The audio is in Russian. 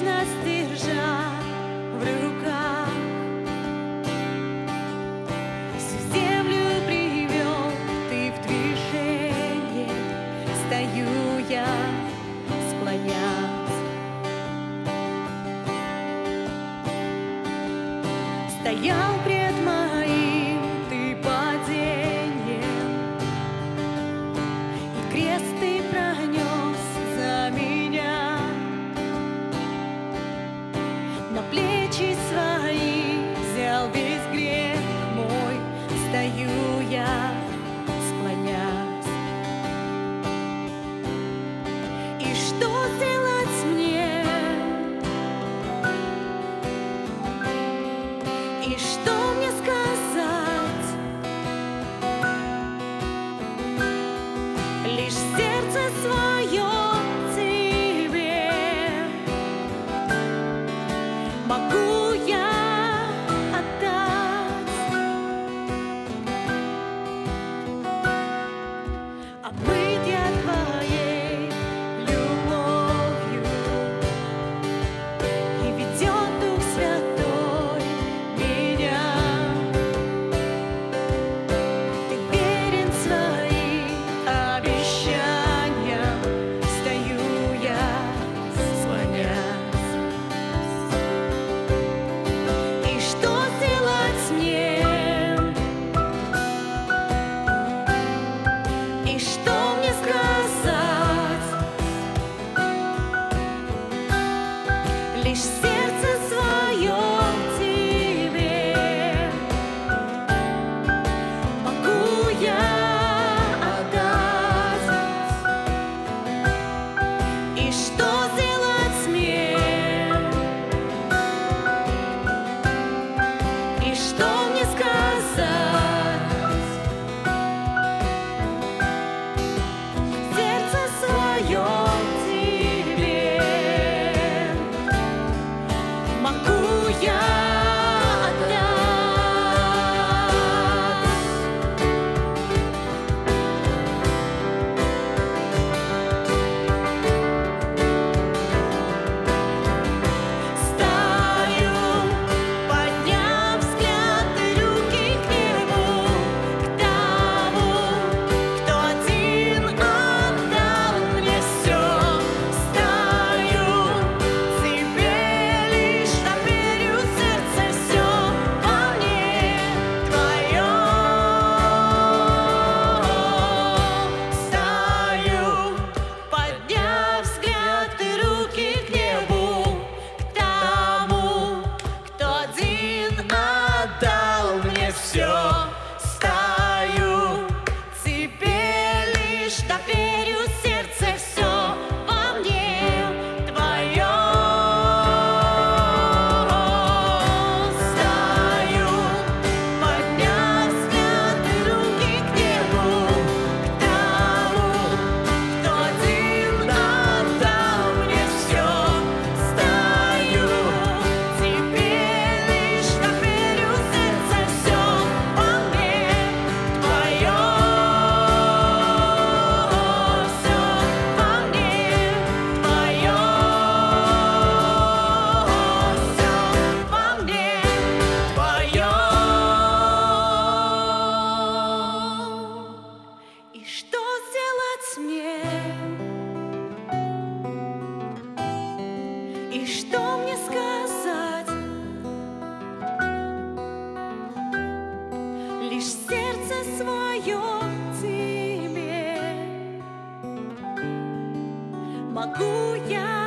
Вічність держа в руках. Всю землю привел ты в движение, Стою я, склонясь. Стоял что мне сказать? Лишь сердце свое тебе могу я